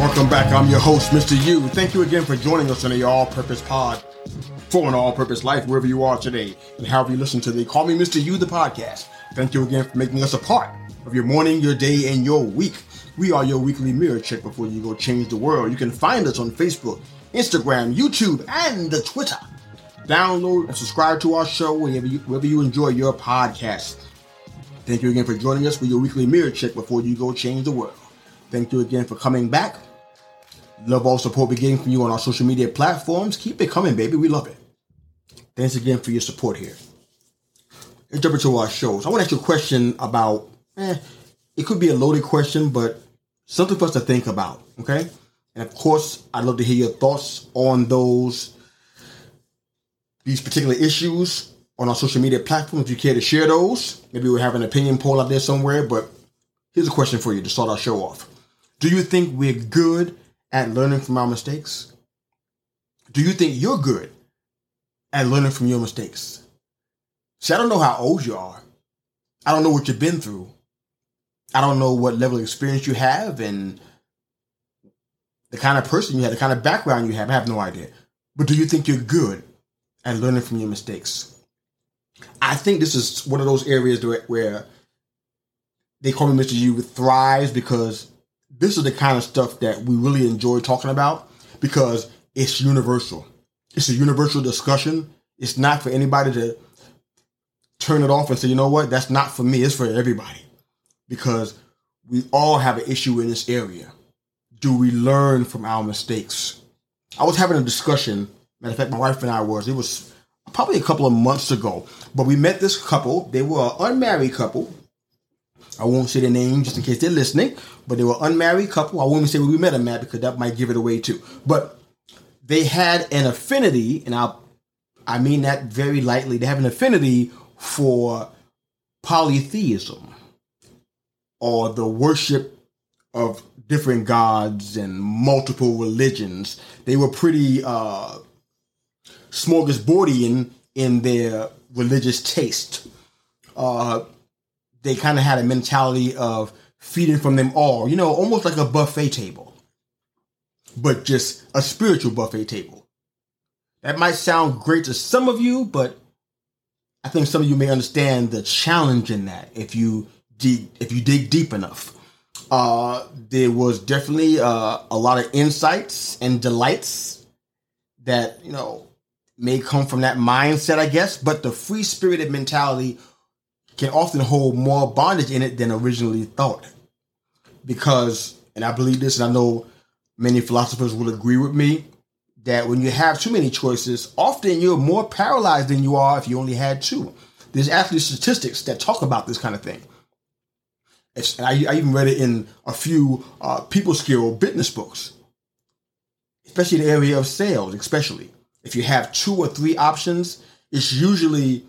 Welcome back. I'm your host, Mr. Yu. Thank you again for joining us on the All Purpose Pod for an all purpose life, wherever you are today, and however you listen to They Call Me Mr. Yu, the podcast. Thank you again for making us a part of your morning, your day, and your week. We are your weekly mirror check before you go change the world. You can find us on Facebook, Instagram, YouTube, and the Twitter. Download and subscribe to our show wherever you, wherever you enjoy your podcast. Thank you again for joining us for your weekly mirror check before you go change the world. Thank you again for coming back. Love all support we're getting from you on our social media platforms. Keep it coming, baby. We love it. Thanks again for your support here. Let's jump into our shows. I want to ask you a question about, eh, it could be a loaded question, but something for us to think about, okay? And of course, I'd love to hear your thoughts on those, these particular issues on our social media platforms. If you care to share those, maybe we'll have an opinion poll out there somewhere, but here's a question for you to start our show off. Do you think we're good at learning from our mistakes? Do you think you're good at learning from your mistakes? See, I don't know how old you are. I don't know what you've been through. I don't know what level of experience you have and the kind of person you have, the kind of background you have. I have no idea. But do you think you're good at learning from your mistakes? I think this is one of those areas where they call me Mr. Yu thrives because this is the kind of stuff that we really enjoy talking about because it's universal. It's a universal discussion. It's not for anybody to turn it off and say, you know what, that's not for me. It's for everybody because we all have an issue in this area. Do we learn from our mistakes? I was having a discussion. Matter of fact, my wife and I was. It was probably a couple of months ago, but we met this couple. They were an unmarried couple. I won't say their name just in case they're listening, but they were unmarried couple. I won't say where we met them at because that might give it away too. But they had an affinity, and I, I mean that very lightly. They have an affinity for polytheism or the worship of different gods and multiple religions. They were pretty uh, smorgasbordian in their religious taste. Uh, they kind of had a mentality of feeding from them all, you know, almost like a buffet table, but just a spiritual buffet table. That might sound great to some of you, but I think some of you may understand the challenge in that if you dig, if you dig deep enough. Uh, there was definitely uh, a lot of insights and delights that you know may come from that mindset, I guess. But the free spirited mentality can often hold more bondage in it than originally thought. Because, and I believe this, and I know many philosophers will agree with me, that when you have too many choices, often you're more paralyzed than you are if you only had two. There's actually statistics that talk about this kind of thing. I, I, even read it in a few uh, people skill business books, especially the area of sales, especially. If you have two or three options, it's usually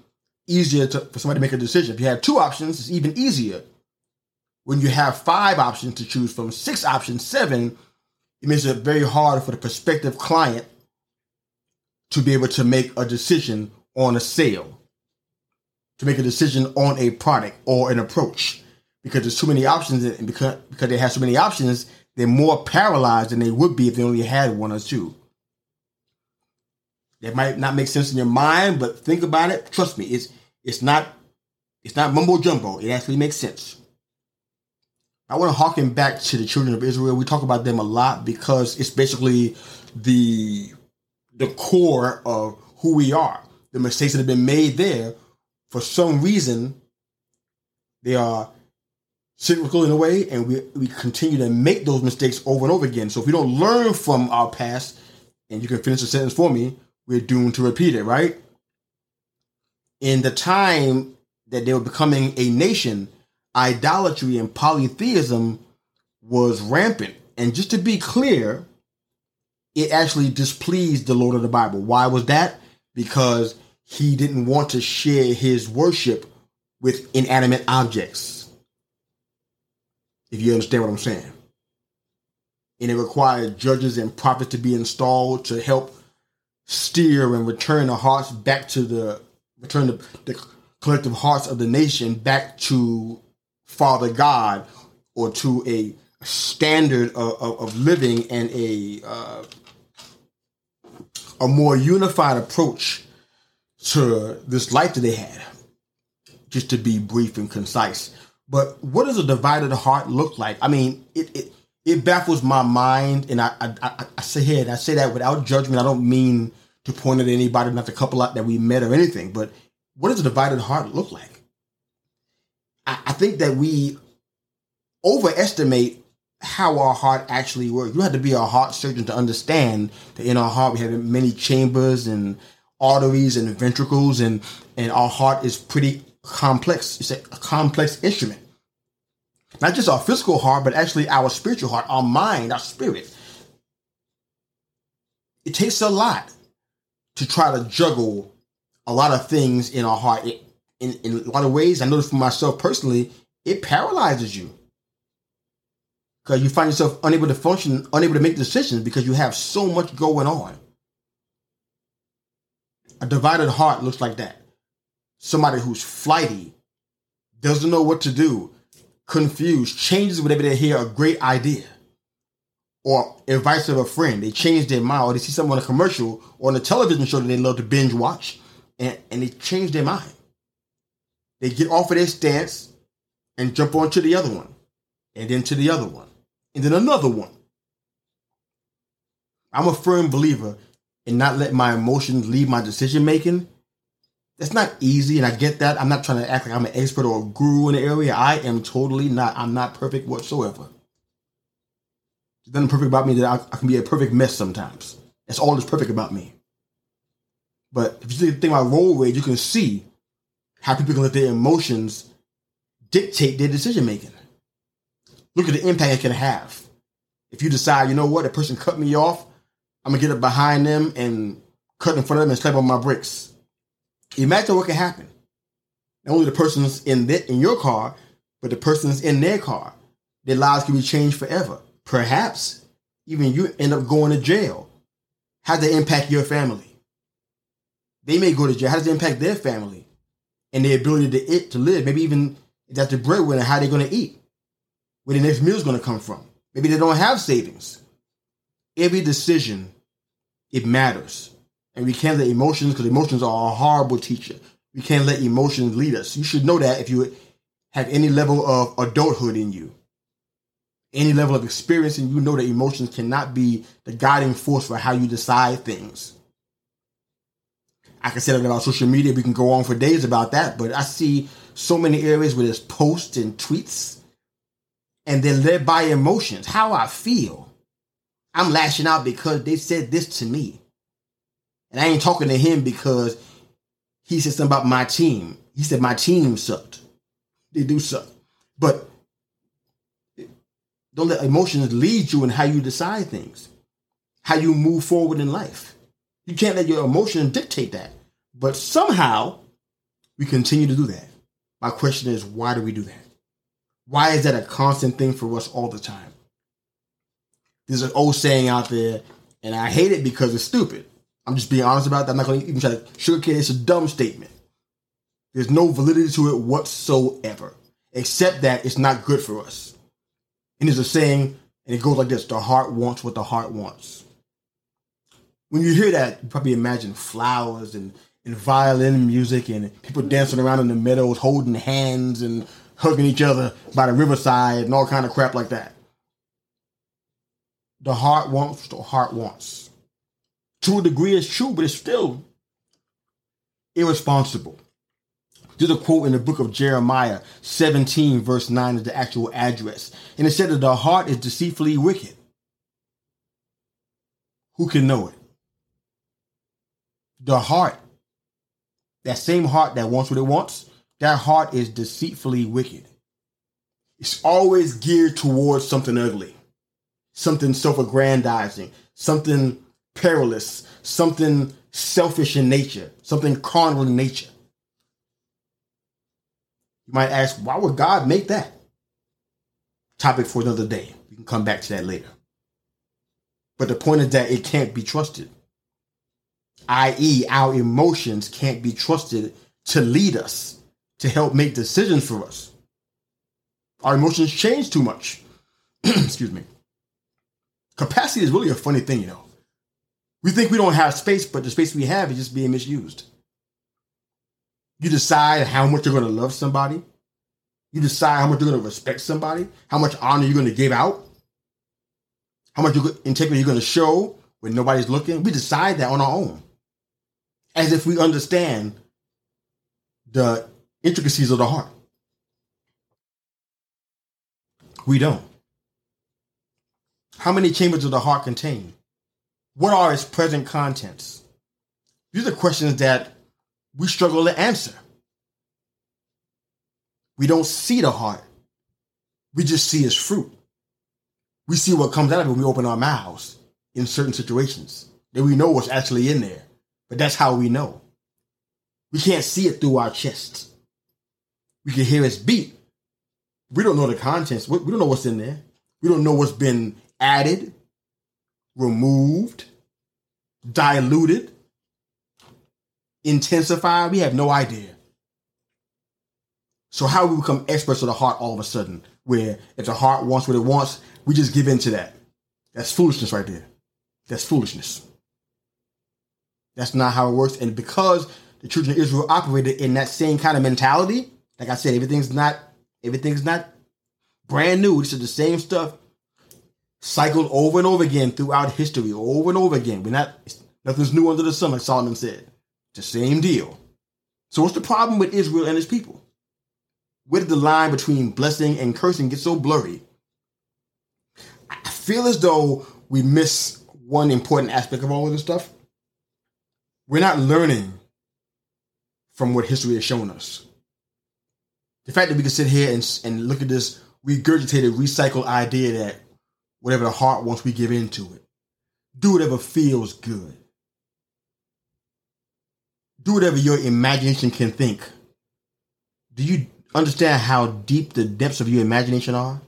easier to, for somebody to make a decision. If you have two options, it's even easier. When you have five options to choose from, six options, seven, it makes it very hard for the prospective client to be able to make a decision on a sale, to make a decision on a product or an approach. Because there's too many options, and because, because they have so many options, they're more paralyzed than they would be if they only had one or two. That might not make sense in your mind, but think about it. Trust me, it's it's not it's not mumbo jumbo. It actually makes sense. I want to harken back to the children of Israel. We talk about them a lot because it's basically the the core of who we are. The mistakes that have been made there, for some reason, they are cyclical in a way, and we, we continue to make those mistakes over and over again. So if we don't learn from our past, and you can finish the sentence for me, we're doomed to repeat it, right? In the time that they were becoming a nation, idolatry and polytheism was rampant. And just to be clear, it actually displeased the Lord of the Bible. Why was that? Because he didn't want to share his worship with inanimate objects. If you understand what I'm saying. And it required judges and prophets to be installed to help steer and return the hearts back to the return the, the collective hearts of the nation back to Father God or to a standard of, of, of living and a uh, a more unified approach to this life that they had. Just to be brief and concise. But what does a divided heart look like? I mean, it it, it baffles my mind, and I I, I, I say here, and I say that without judgment. I don't mean to point at anybody, not the couple out that we met or anything. But what does a divided heart look like? I, I think that we overestimate how our heart actually works. You have to be a heart surgeon to understand that in our heart we have many chambers and arteries and ventricles, and and our heart is pretty complex. It's a complex instrument. Not just our physical heart, but actually our spiritual heart, our mind, our spirit. It takes a lot to try to juggle a lot of things in our heart. It, in, in a lot of ways, I noticed for myself personally, it paralyzes you. Because you find yourself unable to function, unable to make decisions because you have so much going on. A divided heart looks like that. Somebody who's flighty, doesn't know what to do, confused, changes whenever they hear a great idea or advice of a friend. They change their mind or they see something on a commercial or on a television show that they love to binge watch and, and they change their mind. They get off of their stance and jump onto the other one and then to the other one and then another one. I'm a firm believer in not letting my emotions lead my decision making. That's not easy, and I get that. I'm not trying to act like I'm an expert or a guru in the area. I am totally not. I'm not perfect whatsoever. There's nothing perfect about me that I, I, can be a perfect mess sometimes. That's all that's perfect about me. But if you think about road rage, you can see how people can let their emotions dictate their decision making. Look at the impact it can have. If you decide, you know what, a person cut me off, I'm gonna get up behind them and cut in front of them and slap on my brakes. Imagine what can happen. Not only the person's in the, in your car, but the person's in their car. Their lives can be changed forever. Perhaps even you end up going to jail. How does that impact your family? They may go to jail. How does it impact their family and their ability to eat, to live? Maybe even if that's the breadwinner, how they're going to eat, where the next meal is going to come from. Maybe they don't have savings. Every decision, it matters. And we can't let emotions, because emotions are a horrible teacher. We can't let emotions lead us. You should know that if you have any level of adulthood in you any level of experience and you know that emotions cannot be the guiding force for how you decide things. I can say that about social media. We can go on for days about that, but I see so many areas where there's posts and tweets and they're led by emotions. How I feel. I'm lashing out because they said this to me. And I ain't talking to him because he said something about my team. He said my team sucked. They do suck. But don't let emotions lead you in how you decide things, how you move forward in life. You can't let your emotions dictate that. But somehow we continue to do that. My question is, why do we do that? Why is that a constant thing for us all the time? There's an old saying out there, and I hate it because it's stupid. I'm just being honest about that. I'm not going to even try to sugarcoat it. It's a dumb statement. There's no validity to it whatsoever, except that it's not good for us. And there's a saying, and it goes like this the heart wants what the heart wants. When you hear that, you probably imagine flowers and, and violin music and people dancing around in the meadows, holding hands and hugging each other by the riverside and all kind of crap like that. The heart wants, what the heart wants. To a degree, it's true, but it's still irresponsible. There's a quote in the book of Jeremiah 17, verse 9 is the actual address. And it said that the heart is deceitfully wicked. Who can know it? The heart, that same heart that wants what it wants, that heart is deceitfully wicked. It's always geared towards something ugly, something self aggrandizing, something perilous, something selfish in nature, something carnal in nature. You might ask, why would God make that? Topic for another day. We can come back to that later. But the point is that it can't be trusted, i.e., our emotions can't be trusted to lead us, to help make decisions for us. Our emotions change too much. Excuse me. Capacity is really a funny thing, you know. We think we don't have space, but the space we have is just being misused. You decide how much you're going to love somebody. You decide how much you're going to respect somebody, how much honor you're going to give out, how much integrity you're going to show when nobody's looking. We decide that on our own, as if we understand the intricacies of the heart. We don't. How many chambers does the heart contain? What are its present contents? These are questions that we struggle to answer. We don't see the heart. We just see its fruit. We see what comes out of it when we open our mouths in certain situations. Then we know what's actually in there. But that's how we know. We can't see it through our chests. We can hear its beat. We don't know the contents. We don't know what's in there. We don't know what's been added, removed, diluted, intensified. We have no idea. So how we become experts of the heart all of a sudden, where if the heart wants what it wants, we just give in to that. That's foolishness right there. That's foolishness. That's not how it works. And because the children of Israel operated in that same kind of mentality, like I said, everything's not everything's not brand new. This is the same stuff cycled over and over again throughout history, over and over again. We're not nothing's new under the sun, like Solomon said. It's the same deal. So what's the problem with Israel and his people? Where did the line between blessing and cursing get so blurry? I feel as though we miss one important aspect of all of this stuff. We're not learning from what history has shown us. The fact that we can sit here and, and look at this regurgitated, recycled idea that whatever the heart wants, we give into it. Do whatever feels good. Do whatever your imagination can think. Do you understand how deep the depths of your imagination are?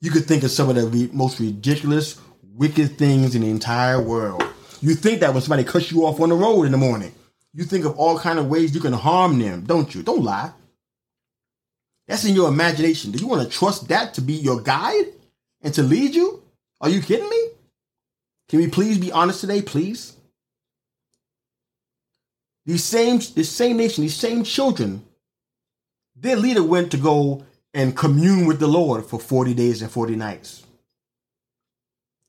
You could think of some of the most ridiculous, wicked things in the entire world. You think that when somebody cuts you off on the road in the morning, you think of all kind of ways you can harm them, don't you? Don't lie. That's in your imagination. Do you want to trust that to be your guide and to lead you? Are you kidding me? Can we please be honest today, please? These same, this same nation, these same children their leader went to go and commune with the Lord for 40 days and 40 nights.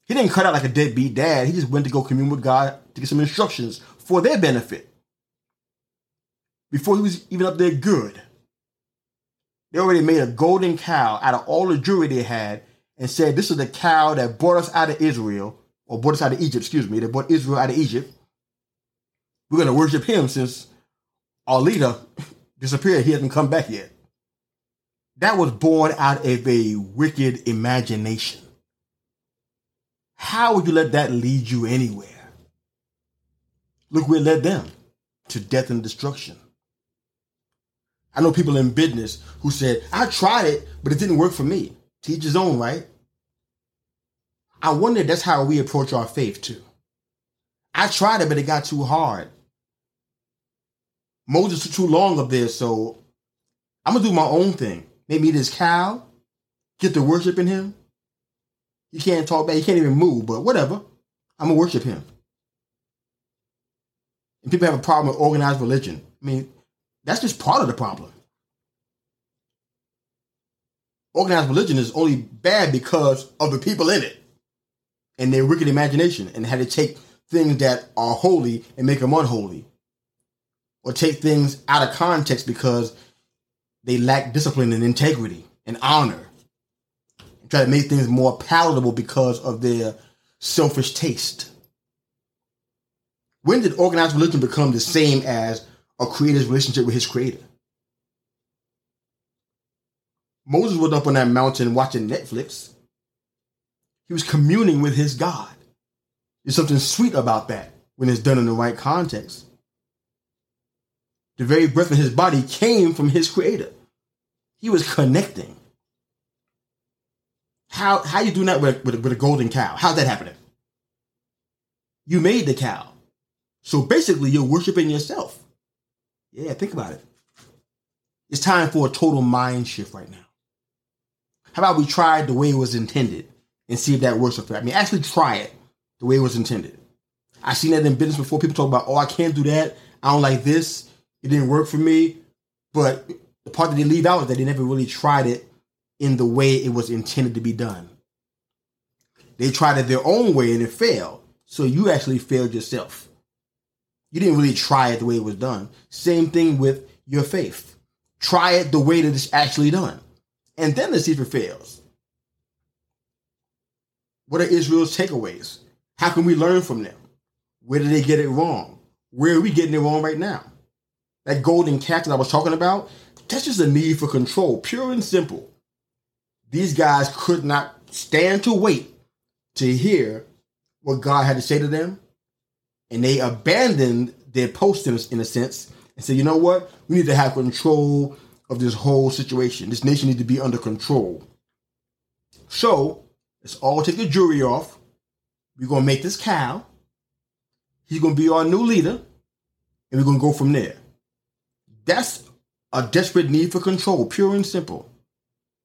He didn't cut out like a deadbeat dad. He just went to go commune with God to get some instructions for their benefit. Before he was even up there good, they already made a golden cow out of all the jewelry they had and said, This is the cow that brought us out of Israel, or brought us out of Egypt, excuse me, that brought Israel out of Egypt. We're going to worship him since our leader disappeared. He hasn't come back yet. That was born out of a wicked imagination. How would you let that lead you anywhere? Look where it led them to death and destruction. I know people in business who said, I tried it, but it didn't work for me. Teach his own, right? I wonder if that's how we approach our faith too. I tried it, but it got too hard. Moses took too long up there, so I'm gonna do my own thing. Maybe this cow, get to worshiping him. He can't talk back, he can't even move, but whatever. I'm gonna worship him. And people have a problem with organized religion. I mean, that's just part of the problem. organized religion is only bad because of the people in it and their wicked imagination and how to take things that are holy and make them unholy. Or take things out of context because they lack discipline and integrity and honor. And try to make things more palatable because of their selfish taste. When did organized religion become the same as a creator's relationship with his creator? Moses was up on that mountain watching Netflix. He was communing with his God. There's something sweet about that when it's done in the right context. The very breath in his body came from his creator. He was connecting. How how you doing that with, with, with a golden cow? How's that happening? You made the cow. So basically you're worshiping yourself. Yeah, think about it. It's time for a total mind shift right now. How about we try it the way it was intended and see if that works for you? I mean, actually try it the way it was intended. I've seen that in business before. People talk about, oh, I can't do that. I don't like this. It didn't work for me. But the part that they leave out is that they never really tried it in the way it was intended to be done. They tried it their own way and it failed. So you actually failed yourself. You didn't really try it the way it was done. Same thing with your faith. Try it the way that it's actually done and then let's see if it fails. What are Israel's takeaways? How can we learn from them? Where did they get it wrong? Where are we getting it wrong right now? That golden calf that I was talking about, that's just a need for control, pure and simple. These guys could not stand to wait to hear what God had to say to them, and they abandoned their post in a sense and said, you know what? We need to have control of this whole situation. This nation needs to be under control. So let's all take the jury off. We're gonna make this cow. He's gonna be our new leader, and we're gonna go from there. That's a desperate need for control, pure and simple.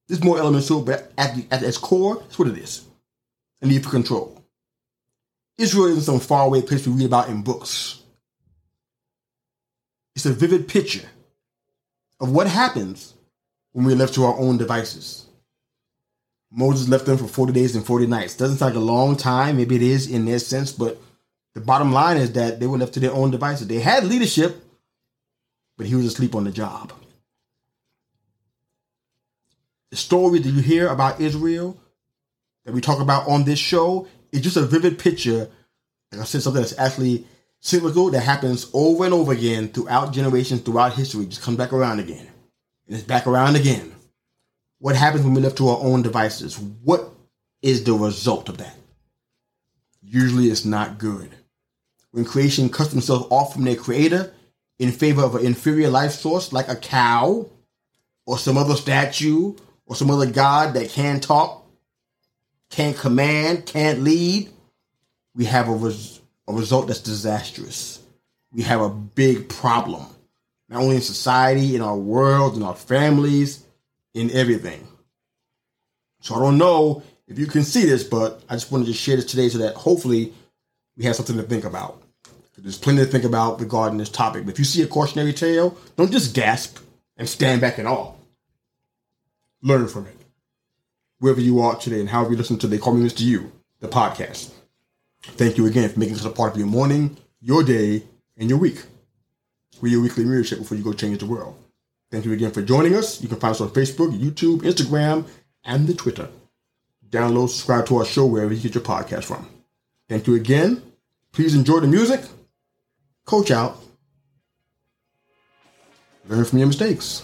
There's more elements to it, but at, the, at its core, that's what it is. A need for control. Israel isn't some faraway place we read about in books. It's a vivid picture of what happens when we're left to our own devices. Moses left them for 40 days and 40 nights. Doesn't sound like a long time. Maybe it is in their sense, but the bottom line is that they were left to their own devices. They had leadership, but he was asleep on the job. The story that you hear about Israel that we talk about on this show is just a vivid picture. Like I said, something that's actually cyclical that happens over and over again throughout generations, throughout history, just comes back around again. And it's back around again. What happens when we left to our own devices? What is the result of that? Usually it's not good. When creation cuts themselves off from their creator in favor of an inferior life source like a cow or some other statue or some other god that can talk, can't command, can't lead, we have a res- a result that's disastrous. We have a big problem, not only in society, in our world, in our families, in everything. So I don't know if you can see this, but I just wanted to share this today so that hopefully we have something to think about. There's plenty to think about regarding this topic. But if you see a cautionary tale, don't just gasp and stand back in awe. Learn from it. Wherever you are today and however you listen to They Call Me Mr. Yu, the podcast. Thank you again for making us a part of your morning, your day, and your week. We're your weekly check before you go change the world. Thank you again for joining us. You can find us on Facebook, YouTube, Instagram, and the Twitter. Download, subscribe to our show wherever you get your podcast from. Thank you again. Please enjoy the music. Coach out. Learn from your mistakes.